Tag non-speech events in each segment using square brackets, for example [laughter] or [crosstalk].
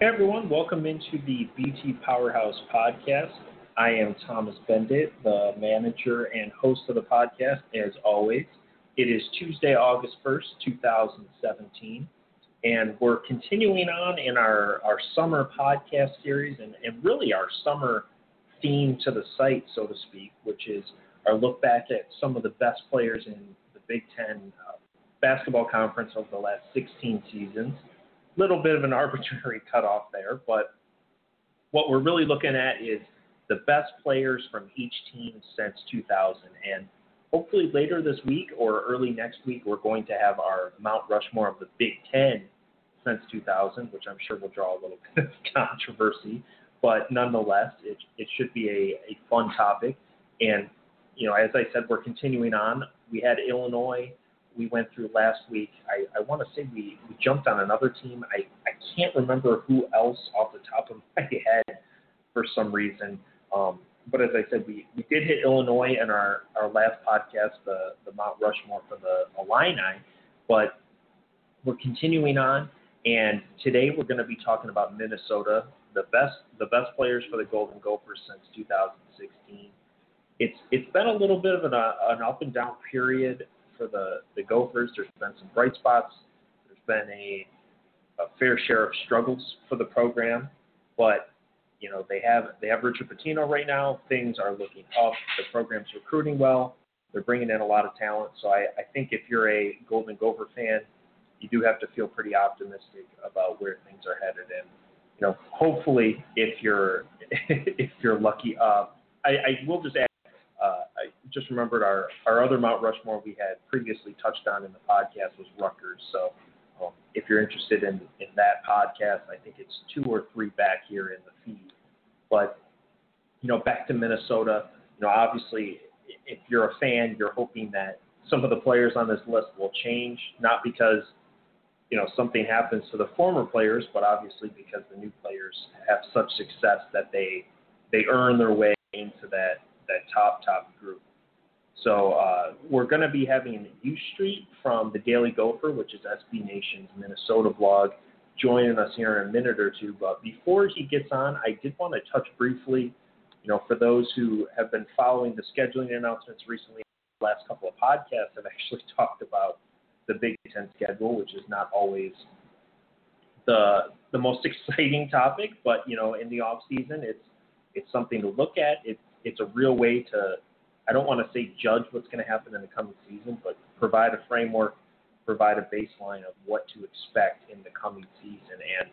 Hey everyone, welcome into the BT Powerhouse podcast. I am Thomas Beindit, the manager and host of the podcast, as always. It is Tuesday, August 1st, 2017, and we're continuing on in our, our summer podcast series and, and really our summer theme to the site, so to speak, which is our look back at some of the best players in the Big Ten uh, basketball conference over the last 16 seasons little bit of an [laughs] arbitrary cutoff there, but what we're really looking at is the best players from each team since 2000. And hopefully later this week or early next week, we're going to have our Mount Rushmore of the Big Ten since 2000, which I'm sure will draw a little bit [laughs] of controversy. But nonetheless, it, it should be a, a fun topic. And, you know, as I said, we're continuing on. We had Illinois we went through last week, I, I want to say we, we jumped on another team. I, I can't remember who else off the top of [laughs] my head for some reason. Um, but as I said, we, we did hit Illinois in our, our last podcast, the, the Mount Rushmore for the Illini. But we're continuing on, and today we're going to be talking about Minnesota, the best the best players for the Golden Gophers since 2016. It's it's been a little bit of an, uh, an up and down period for the, the Gophers. There's been some bright spots. There's been a, a fair share of struggles for the program, but you know they have they have Richard Pitino right now. Things are looking up. The program's recruiting well. They're bringing in a lot of talent. So I, I think if you're a Golden Gopher fan, you do have to feel pretty optimistic about where things are headed. And you know, hopefully, if you're [laughs] if you're lucky, uh, I, I will just add just remembered our, our other Mount Rushmore we had previously touched on in the podcast was Rutgers. So um, if you're interested in, in that podcast, I think it's two or three back here in the feed. But, you know, back to Minnesota, you know, obviously, if you're a fan, you're hoping that some of the players on this list will change, not because, you know, something happens to the former players, but obviously because the new players have such success that they they earn their way into that that top top group. So uh, we're going to be having U Street from the Daily Gopher, which is SB Nation's Minnesota blog, joining us here in a minute or two. But before he gets on, I did want to touch briefly, you know, for those who have been following the scheduling announcements recently, the last couple of podcasts have [laughs] actually talked about the Big Ten schedule, which is not always the the most [laughs] exciting topic, but you know, in the off season, it's it's something to look at. It's it's a real way to I don't want to say judge what's going to happen in the coming season, but provide a framework, provide a baseline of what to expect in the coming season. And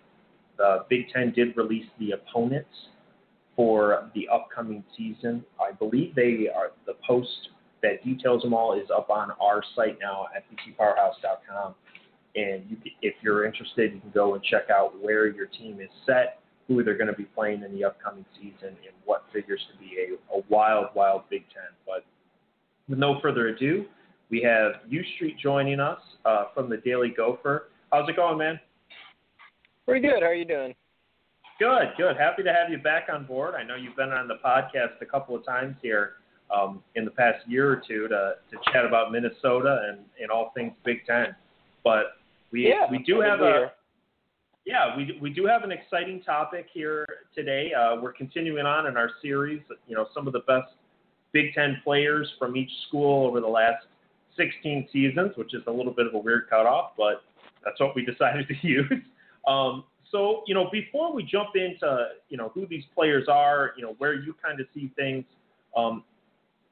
the Big Ten did release the opponents for the upcoming season. I believe they are the post that details them all is up on our site now at btpowerhouse.com. And you, if you're interested, you can go and check out where your team is set who they're going to be playing in the upcoming season and what figures to be a, a wild, wild Big Ten. But with no further ado, we have U Street joining us uh, from the Daily Gopher. How's it going, man? Pretty good. How are you doing? Good, good. Happy to have you back on board. I know you've been on the podcast a couple of times here um, in the past year or two to, to chat about Minnesota and, and all things Big Ten. But we yeah, we do have a yeah, we, we do have an exciting topic here today. Uh, we're continuing on in our series, you know, some of the best Big Ten players from each school over the last 16 seasons, which is a little bit of a weird cutoff, but that's what we [laughs] decided to use. Um, so, you know, before we jump into, you know, who these players are, you know, where you kind of see things, um,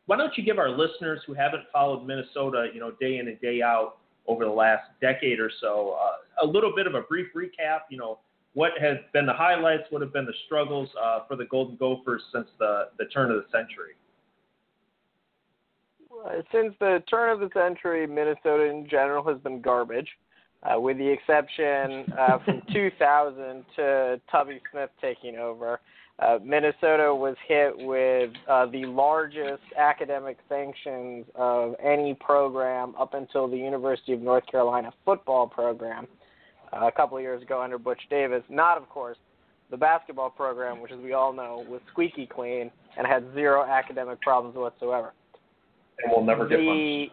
why don't you give our listeners who haven't followed Minnesota, you know, day in and day out, over the last decade or so. Uh, a little bit of a brief recap, you know, what has been the highlights, what have been the struggles uh, for the Golden Gophers since the, the turn of the century? Since the turn of the century, Minnesota in general has been garbage. uh, with the exception uh, from [laughs] 2000 to Tubby Smith taking over. Uh, Minnesota was hit with uh, the largest academic sanctions of any program up until the University of North Carolina football program Uh, a couple of years ago under Butch Davis. Not, of course, the basketball program, which, as we all know, was squeaky clean and had zero academic problems whatsoever. And we'll never get the,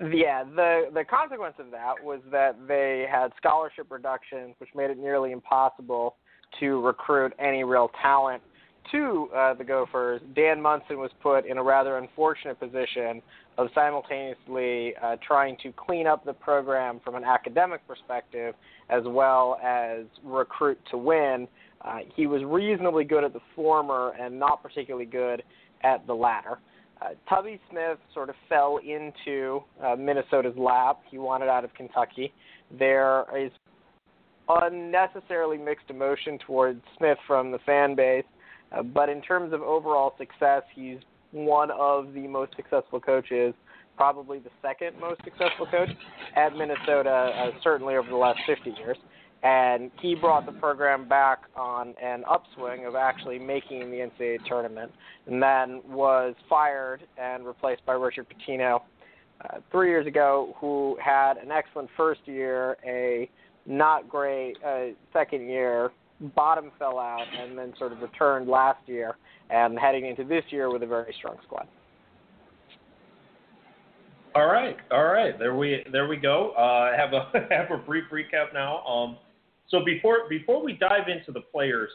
one. Yeah, the the consequence of that was that they had scholarship reductions, which made it nearly impossible to recruit any real talent to uh, the Gophers. Dan Monson was put in a rather unfortunate position of simultaneously uh, trying to clean up the program from an academic perspective as well as recruit to win. Uh, he was reasonably good at the former and not particularly good at the latter. Uh, Tubby Smith sort of fell into uh, Minnesota's lap. He wanted out of Kentucky. There is unnecessarily mixed emotion towards Smith from the fan base, uh, but in terms of overall success, he's one of the most successful coaches, probably the second most successful coach at Minnesota, uh, certainly over the last 50 years. And he brought the program back on an upswing of actually making the NCAA tournament, and then was fired and replaced by Richard Pitino uh, three years ago, who had an excellent first year, a not great uh, second year, bottom fell out, and then sort of returned last year, and heading into this year with a very strong squad. All right, all right. There we there we go. Uh, have a [laughs] have a brief recap now. Um, so before before we dive into the players,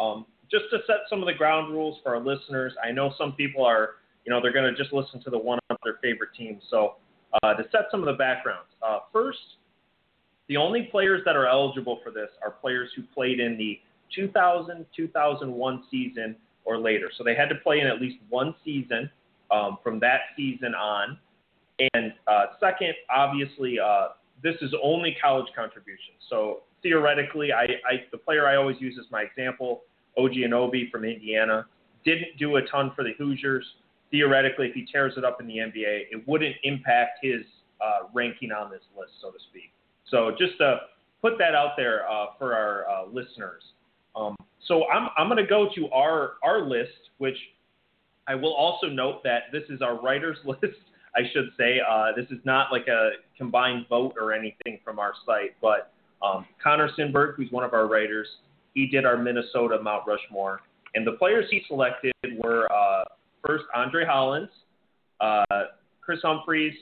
um, just to set some of the ground rules for our listeners. I know some people are you know they're going to just listen to the one of their favorite teams. So uh, to set some of the backgrounds, uh, first the only players that are eligible for this are players who played in the 2000 2001 season or later. So they had to play in at least one season um, from that season on. And uh, second, obviously, uh, this is only college contributions. So theoretically, I, I, the player I always use as my example, OG Anunoby from Indiana, didn't do a ton for the Hoosiers. Theoretically, if he tears it up in the NBA, it wouldn't impact his uh, ranking on this list, so to speak. So just to put that out there uh, for our uh, listeners. Um, so I'm, I'm going to go to our, our list, which I will also note that this is our writers [laughs] list. I should say uh, this is not like a combined vote or anything from our site, but um, Connor Sinberg, who's one of our writers, he did our Minnesota Mount Rushmore, and the players he selected were uh, first Andre Hollins, uh, Kris Humphries,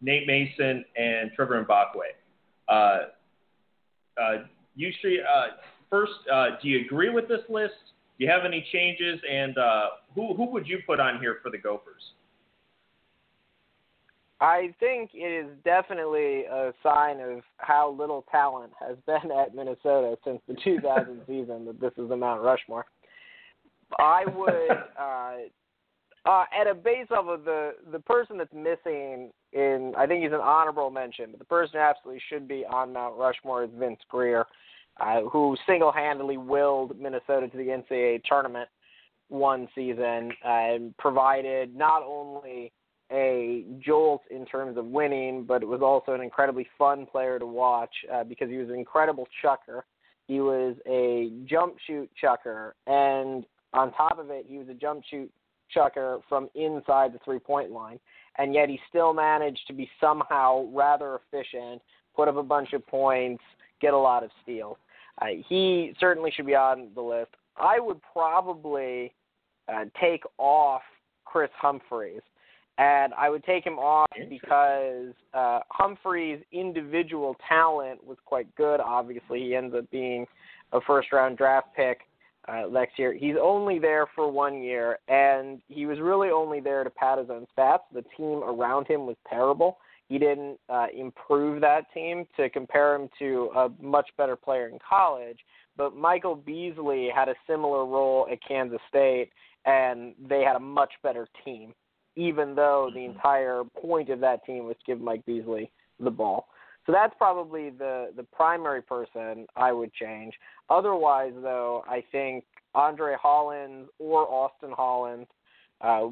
Nate Mason, and Trevor Mbakwe. Uh, uh, uh, first, uh, do you agree with this list? Do you have any changes? And uh, who who would you put on here for the Gophers? I think it is definitely a sign of how little talent has [laughs] been at Minnesota since the [laughs] 2000 season that this is the Mount Rushmore. I would, uh, uh, at a base level, the the person that's missing in I think he's an honorable mention, but the person who absolutely should be on Mount Rushmore is Vince Grier, uh, who single-handedly willed Minnesota to the NCAA tournament one season and provided not only a jolt in terms of winning, but it was also an incredibly fun player to watch uh, because he was an incredible chucker. He was a jump shoot chucker, and on top of it, he was a jump shoot chucker from inside the three point line and yet he still managed to be somehow rather efficient, put up a bunch of points, get a lot of steals. Uh, he certainly should be on the list. I would probably uh, take off Kris Humphries, and I would take him off because uh, Humphries' individual talent was quite good. Obviously, he ends up being a first-round draft pick uh, next year. He's only there for one year, and he was really only there to pad his own stats. The team around him was terrible. He didn't uh, improve that team to compare him to a much better player in college. But Michael Beasley had a similar role at Kansas State, and they had a much better team, even though the mm-hmm. entire point of that team was to give Mike Beasley the ball. So that's probably the the primary person I would change. Otherwise, though, I think Andre Hollins or Austin Hollins uh,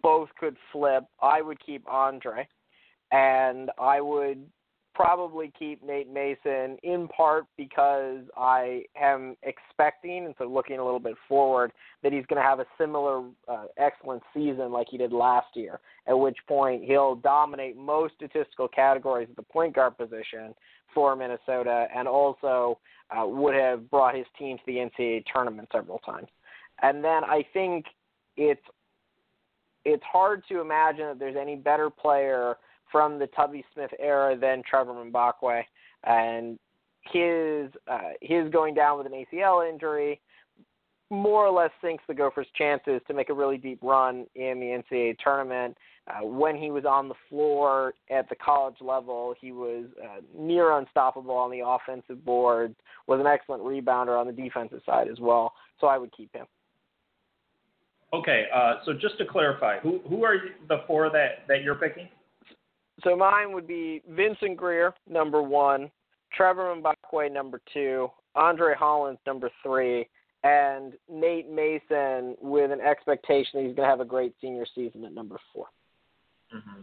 both could flip. I would keep Andre, and I would probably keep Nate Mason in part because I am expecting, and so looking a little bit forward, that he's going to have a similar uh, excellent season like he did last year, at which point he'll dominate most statistical categories at the point guard position for Minnesota and also uh, would have brought his team to the NCAA tournament several times. And then I think it's it's hard to imagine that there's any better player – from the Tubby Smith era than Trevor Mbakwe, and his uh, his going down with an ACL injury more or less sinks the Gophers' chances to make a really deep run in the NCAA tournament. Uh, when he was on the floor at the college level, he was uh, near unstoppable on the offensive board, was an excellent rebounder on the defensive side as well. So I would keep him. Okay, uh, so just to clarify, who who are the four that that you're picking? So mine would be Vincent Grier, number one, Trevor Mbakwe, number two, Andre Hollins, number three, and Nate Mason with an expectation that he's going to have a great senior season at number 4 mm-hmm.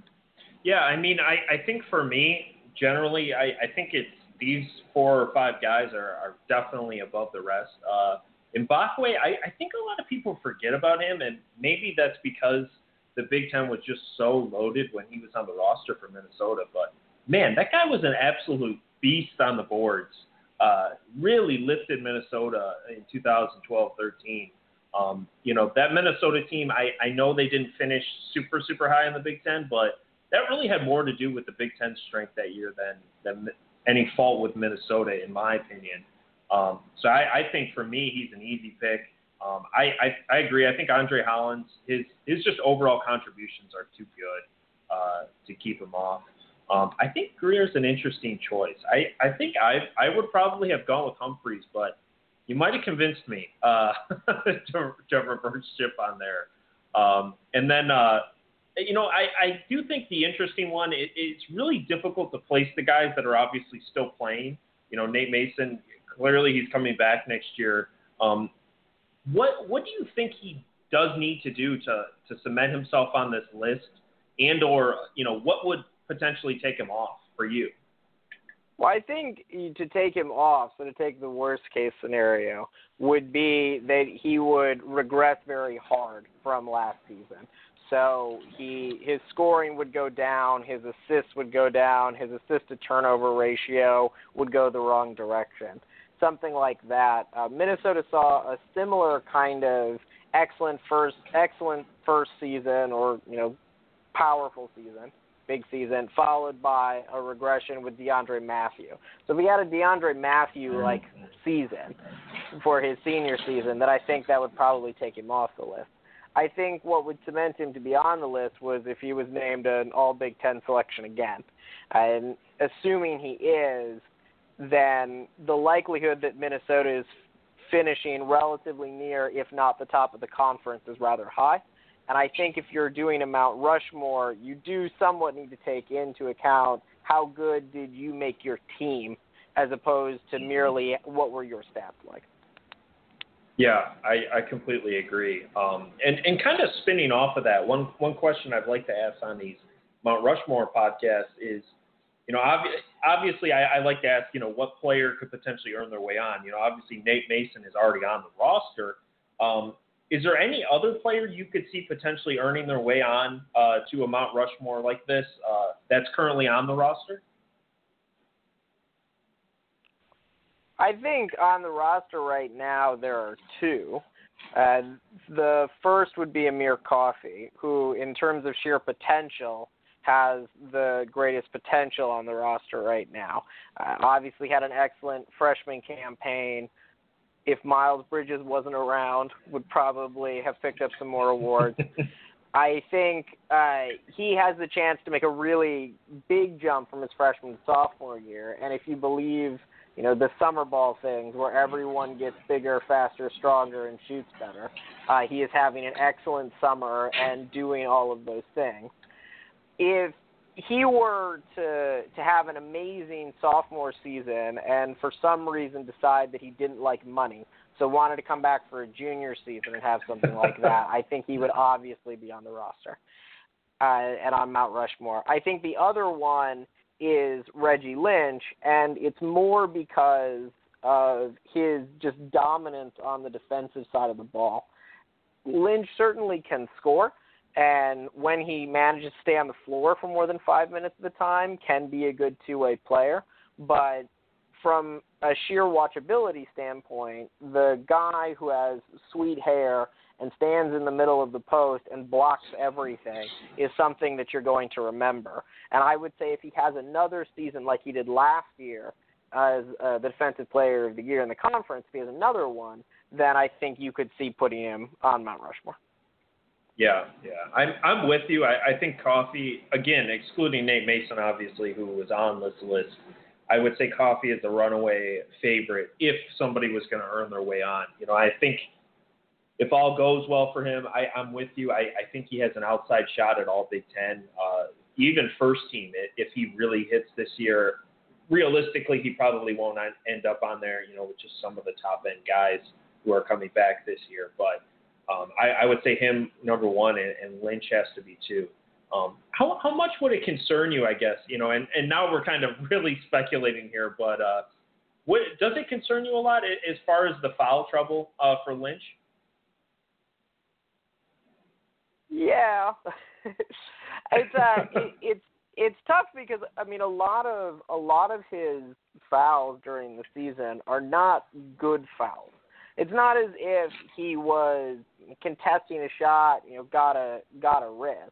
Yeah, I mean, I, I think for me, generally, I, I think it's these four or five guys are, are definitely above the rest. Uh, Mbakwe, I, I think a lot of people forget about him, and maybe that's because – the Big Ten was just so loaded when he was on the roster for Minnesota. But man, that guy was an absolute beast on the boards. Uh, really lifted Minnesota in 2012-13. Um, you know that Minnesota team. I, I know they didn't finish super super high in the Big Ten, but that really had more to do with the Big Ten strength that year than than any fault with Minnesota, in my opinion. Um, so I, I think for me, he's an easy pick. Um, I, I, I agree. I think Andre Hollins, his his just overall contributions are too good uh, to keep him off. Um, I think Grier's an interesting choice. I, I think I I would probably have gone with Humphries, but you might have convinced me uh, [laughs] to, to reverse ship on there. Um, and then, uh, you know, I, I do think the interesting one, it, it's really difficult to place the guys that are obviously still playing. You know, Nate Mason, clearly he's coming back next year. Um, what what do you think he does need to do to to cement himself on this list, and or you know what would potentially take him off for you? Well, I think to take him off, so to take the worst case scenario, would be that he would regress very hard from last season. So he his scoring would go down, his assists would go down, his assist to turnover ratio would go the wrong direction something like that. Uh, Minnesota saw a similar kind of excellent first excellent first season or you know powerful season, big season, followed by a regression with DeAndre Mathieu. So we had a DeAndre Mathieu like season for his senior season, that I think that would probably take him off the list. I think what would cement him to be on the list was if he was named an All Big Ten selection again. And assuming he is, then the likelihood that Minnesota is finishing relatively near, if not the top of the conference, is rather high. And I think if you're doing a Mount Rushmore, you do somewhat need to take into account how good did you make your team as opposed to merely what were your stats like. Yeah, I, I completely agree. Um, and, and kind of spinning off of that, one, one question I'd like to ask on these Mount Rushmore podcasts is – you know, obvi- obviously, I, I like to ask, you know, what player could potentially earn their way on. You know, obviously Nate Mason is already on the roster. Um, is there any other player you could see potentially earning their way on uh, to a Mount Rushmore like this uh, that's currently on the roster? I think on the roster right now there are two. Uh, the first would be Amir Coffey, who, in terms of sheer potential, has the greatest potential on the roster right now. Uh, obviously, had an excellent freshman campaign. If Miles Bridges wasn't around, would probably have picked up some more awards. [laughs] I think uh, he has the chance to make a really big jump from his freshman to sophomore year. And if you believe, you know, the summer ball things where everyone gets bigger, faster, stronger, and shoots better, uh, he is having an excellent summer and doing all of those things if he were to to have an amazing sophomore season and for some reason decide that he didn't like money, so wanted to come back for a junior season and have something like [laughs] that, I think he would obviously be on the roster uh, and on Mount Rushmore. I think the other one is Reggie Lynch, and it's more because of his just dominance on the defensive side of the ball. Lynch certainly can score, and when he manages to stay on the floor for more than five minutes at a time, can be a good two-way player. But from a sheer watchability standpoint, the guy who has sweet hair and stands in the middle of the post and blocks everything is something that you're going to remember. And I would say if he has another season like he did last year as uh, the defensive player of the year in the conference, if he has another one, then I think you could see putting him on Mount Rushmore. Yeah, yeah, I'm I'm with you. I, I think Coffey again, excluding Nate Mason, obviously, who was on this list. I would say Coffey is a runaway favorite if somebody was going to earn their way on. You know, I think if all goes well for him, I, I'm with you. I, I think he has an outside shot at all Big Ten, uh, even first team. If he really hits this year, realistically, he probably won't end up on there. You know, with just some of the top end guys who are coming back this year. But um, I, I would say him number one, and, and Lynch has to be two. Um, how how much would it concern you? I guess you know, and and now we're kind of [laughs] really speculating here, but uh, what, does it concern you a lot as far as the foul trouble uh, for Lynch? Yeah, [laughs] it's uh, it, it's it's tough because I mean a lot of a lot of his fouls during the season are not good fouls. It's not as if he was contesting a shot, you know, got a got a wrist.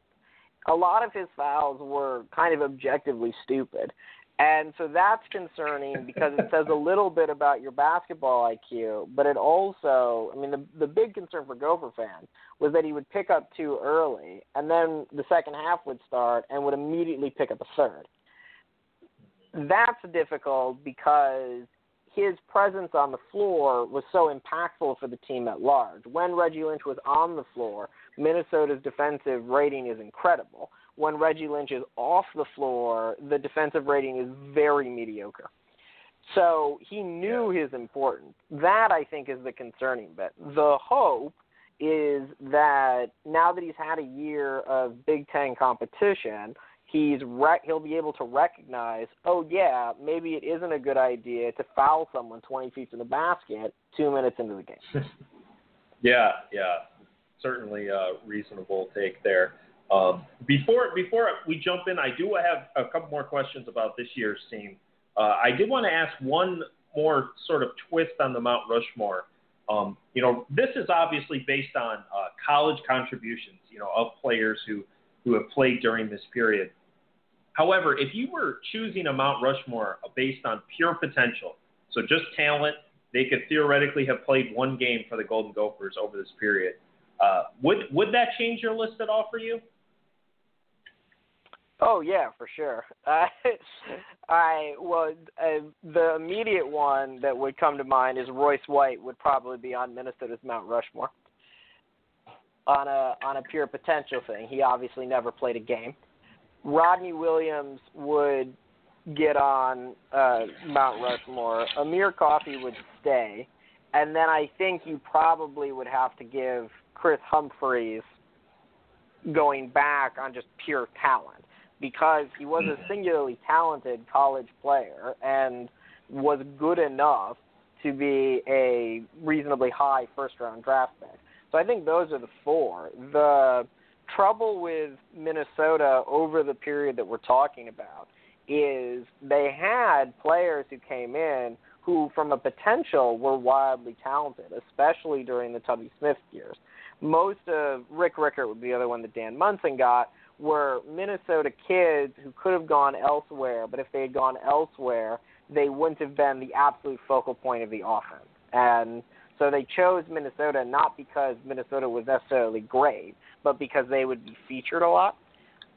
A lot of his fouls were kind of objectively stupid. And so that's concerning because it says a [laughs] little bit about your basketball IQ, but it also, I mean, the the big concern for Gopher fans was that he would pick up too early, and then the second half would start and would immediately pick up a third. That's difficult because his presence on the floor was so impactful for the team at large. When Reggie Lynch was on the floor, Minnesota's defensive rating is incredible when Reggie Lynch is off the floor, the defensive rating is very mediocre. So he knew his importance. That I think is the concerning bit. The hope is that now that he's had a year of Big Ten competition, he's rec- he'll be able to recognize, oh yeah, maybe it isn't a good idea to foul someone 20 feet from the basket two minutes into the game. [laughs] yeah, yeah, certainly a reasonable take there. Um, before before we jump in, I do have a couple more questions about this year's team. Uh, I did want to ask one more sort of twist on the Mount Rushmore. Um, you know, this is obviously based on uh, college contributions, you know, of players who who have played during this period. However, if you were choosing a Mount Rushmore based on pure potential, so just talent, they could theoretically have played one game for the Golden Gophers over this period. Uh, would would that change your list at all for you? Oh yeah, for sure. Uh, [laughs] I well, uh, the immediate one that would come to mind is Royce White would probably be on Minnesota's Mount Rushmore. On a on a pure potential thing, he obviously never played a game. Rodney Williams would get on uh, Mount Rushmore. Amir Coffey would stay, and then I think you probably would have to give Kris Humphries going back on just pure talent because he was a singularly talented college player and was good enough to be a reasonably high first round draft pick. So I think those are the four. The trouble with Minnesota over the period that we're talking about is they had players who came in who, from a potential, were wildly talented, especially during the Tubby Smith years. Most of Rick Rickert would be the other one that Dan Monson got, were Minnesota kids who could have gone elsewhere, but if they had gone elsewhere, they wouldn't have been the absolute focal point of the offense. And so they chose Minnesota not because Minnesota was necessarily great, but because they would be featured a lot.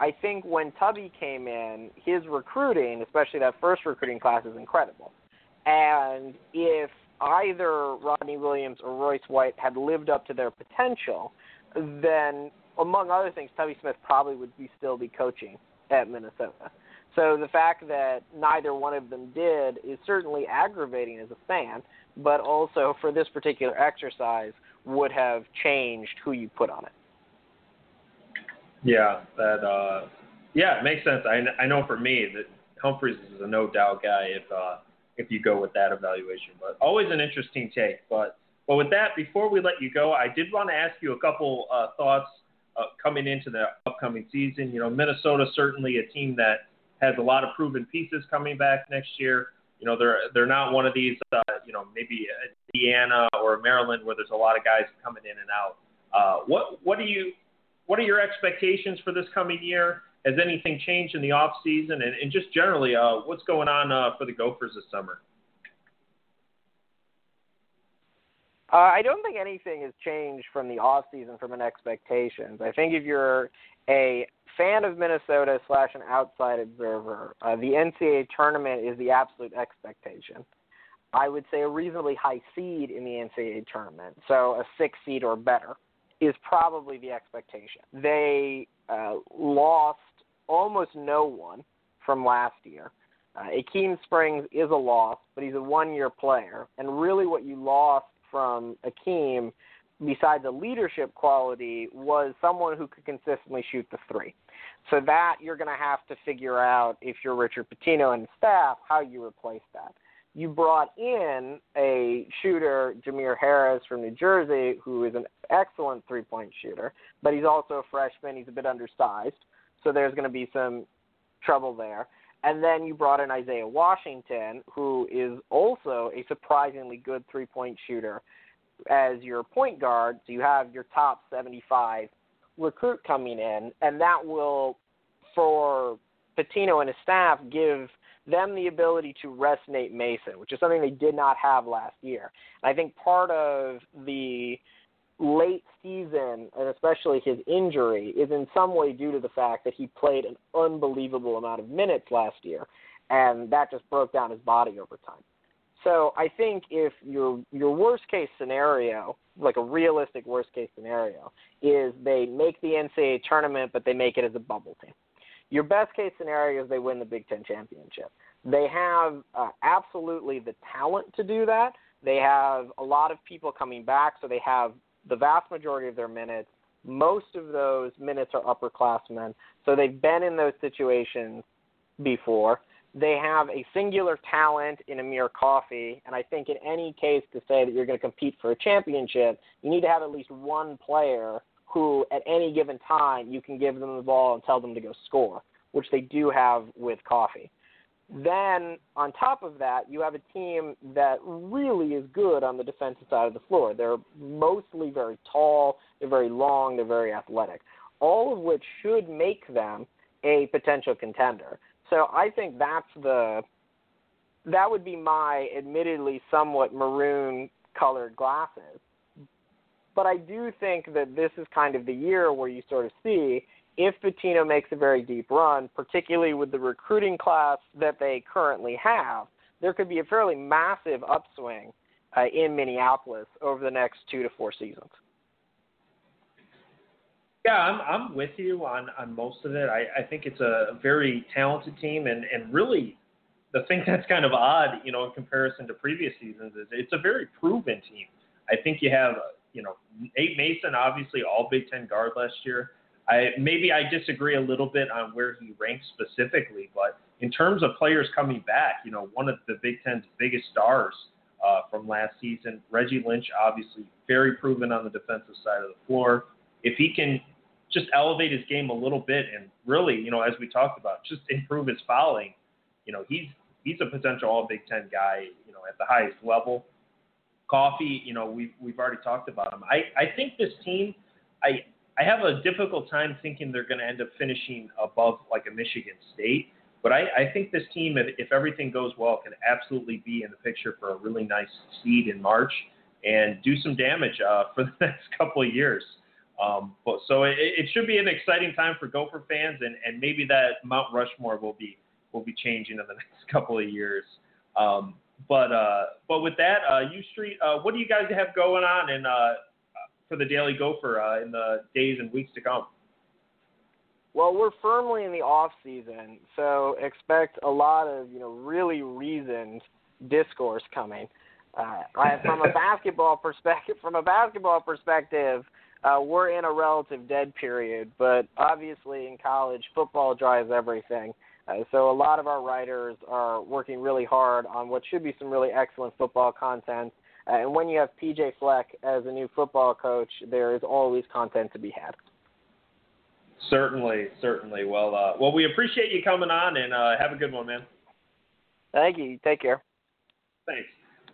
I think when Tubby came in, his recruiting, especially that first recruiting class, is incredible. And if either Rodney Williams or Royce White had lived up to their potential, then among other things, Tubby Smith probably would be still be coaching at Minnesota. So the fact that neither one of them did is certainly aggravating as a fan, but also for this particular exercise would have changed who you put on it. Yeah, that uh, yeah, it makes sense. I I know for me that Humphries is a no doubt guy if uh, if you go with that evaluation. But always an interesting take. But but with that, before we let you go, I did want to ask you a couple uh, thoughts uh, coming into the upcoming season. You know, Minnesota certainly a team that has a lot of proven pieces coming back next year. You know, they're they're not one of these, uh, you know, maybe Indiana or Maryland where there's a lot of guys coming in and out. Uh, what what do you what are your expectations for this coming year? Has anything changed in the off season, and, and just generally, uh, what's going on uh, for the Gophers this summer? Uh, I don't think anything has changed from the off season from an expectations. I think if you're a fan of Minnesota slash an outside observer, uh, the NCAA tournament is the absolute expectation. I would say a reasonably high seed in the NCAA tournament, so a six seed or better, is probably the expectation. They uh, lost almost no one from last year. Uh, Akeem Springs is a loss, but he's a one-year player, and really what you lost from Akeem, besides a leadership quality, was someone who could consistently shoot the three. So that you're going to have to figure out if you're Richard Pitino and staff how you replace that. You brought in a shooter, Jamir Harris from New Jersey, who is an excellent three-point shooter, but he's also a freshman. He's a bit undersized, so there's going to be some trouble there. And then you brought in Isaiah Washington, who is also a surprisingly good three point shooter as your point guard. So you have your top 75 recruit coming in, and that will, for Pitino and his staff, give them the ability to rest Nate Mason, which is something they did not have last year. And I think part of the late season, and especially his injury, is in some way due to the fact that he played an unbelievable amount of minutes last year, and that just broke down his body over time. So I think if your your worst case scenario, like a realistic worst case scenario, is they make the NCAA tournament, but they make it as a bubble team. Your best case scenario is they win the Big Ten championship. They have uh, absolutely the talent to do that. They have a lot of people coming back, so they have the vast majority of their minutes. Most of those minutes are upperclassmen, so they've been in those situations before. They have a singular talent in Amir Coffey, and I think in any case to say that you're going to compete for a championship, you need to have at least one player who, at any given time, you can give them the ball and tell them to go score, which they do have with Coffey. Then, on top of that, you have a team that really is good on the defensive side of the floor. They're mostly very tall, they're very long, they're very athletic, all of which should make them a potential contender. So I think that's the that would be my admittedly somewhat maroon colored glasses. But I do think that this is kind of the year where you sort of see if Pitino makes a very deep run, particularly with the recruiting class that they currently have, there could be a fairly massive upswing uh, in Minneapolis over the next two to four seasons. Yeah, I'm I'm with you on on most of it. I, I think it's a very talented team, and and really, the thing [laughs] that's kind of odd, you know, in comparison to previous seasons, is it's a very proven team. I think you have, you know, Nate Mason, obviously all Big Ten guard last year. I maybe I disagree a little bit on where he ranks specifically, but in terms of players coming back, you know, one of the Big Ten's biggest stars uh, from last season, Reggie Lynch, obviously very proven on the defensive side of the floor. If he can just elevate his game a little bit and really, you know, as we talked about, just improve his fouling, you know, he's he's a potential All Big Ten guy, you know, at the highest level. Coffey, you know, we've we've already talked about him. I I think this team, I I have a difficult time thinking they're to end up finishing above like a Michigan State. But I, I think this team, if, if everything goes well, can absolutely be in the picture for a really nice seed in March and do some damage uh, [laughs] for the next couple of years. Um, but so it, it should be an exciting time for Gopher fans, and, and maybe that Mount Rushmore will be will be changing in the [laughs] next couple of years. Um, but uh, but with that, uh, U Street, uh, what do you guys have going on in uh, for the Daily Gopher uh, in the days and weeks to come? Well, we're firmly in the off season, so expect a lot of you know really reasoned discourse coming. Uh, from a [laughs] basketball perspective, from a basketball perspective, uh, we're in a relative dead period. But obviously, in college, football drives everything. Uh, so a lot of our writers are working really hard on what should be some really excellent football content. Uh, and when you have PJ Fleck as a new football coach, there is always content to be had. Certainly, certainly. Well, uh, well, we appreciate you coming on, and uh, have a good one, man. Thank you. Take care. Thanks.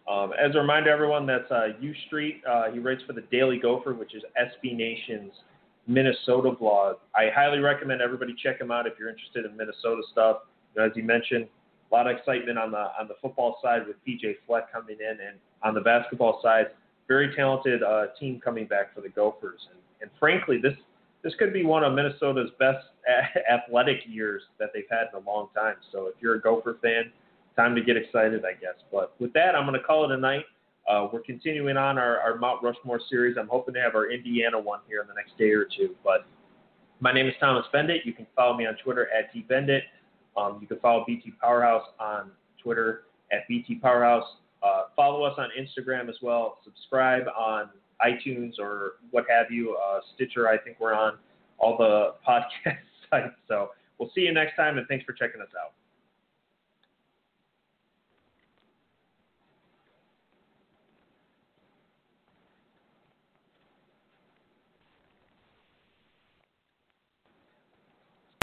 Um, as a reminder, everyone, that's uh, U Street. Uh, he writes for the Daily Gopher, which is SB Nation's Minnesota blog. I highly recommend everybody check him out if you're interested in Minnesota stuff. You know, as he mentioned, a lot of excitement on the on the football side with PJ Fleck coming in, and on the basketball side, very talented uh, team coming back for the Gophers. And, and frankly, this this could be one of Minnesota's best [laughs] athletic years that they've had in a long time. So if you're a Gopher fan, time to get excited, I guess. But with that, I'm going to call it a night. Uh, we're continuing on our, our Mount Rushmore series. I'm hoping to have our Indiana one here in the next day or two. But my name is Thomas Beindit. You can follow me on Twitter at tbeindit. Um, you can follow BT Powerhouse on Twitter at BT Powerhouse. Uh, follow us on Instagram as well. Subscribe on iTunes or what have you. Uh, Stitcher, I think we're on all the [laughs] podcast sites. So we'll see you next time, and thanks for checking us out.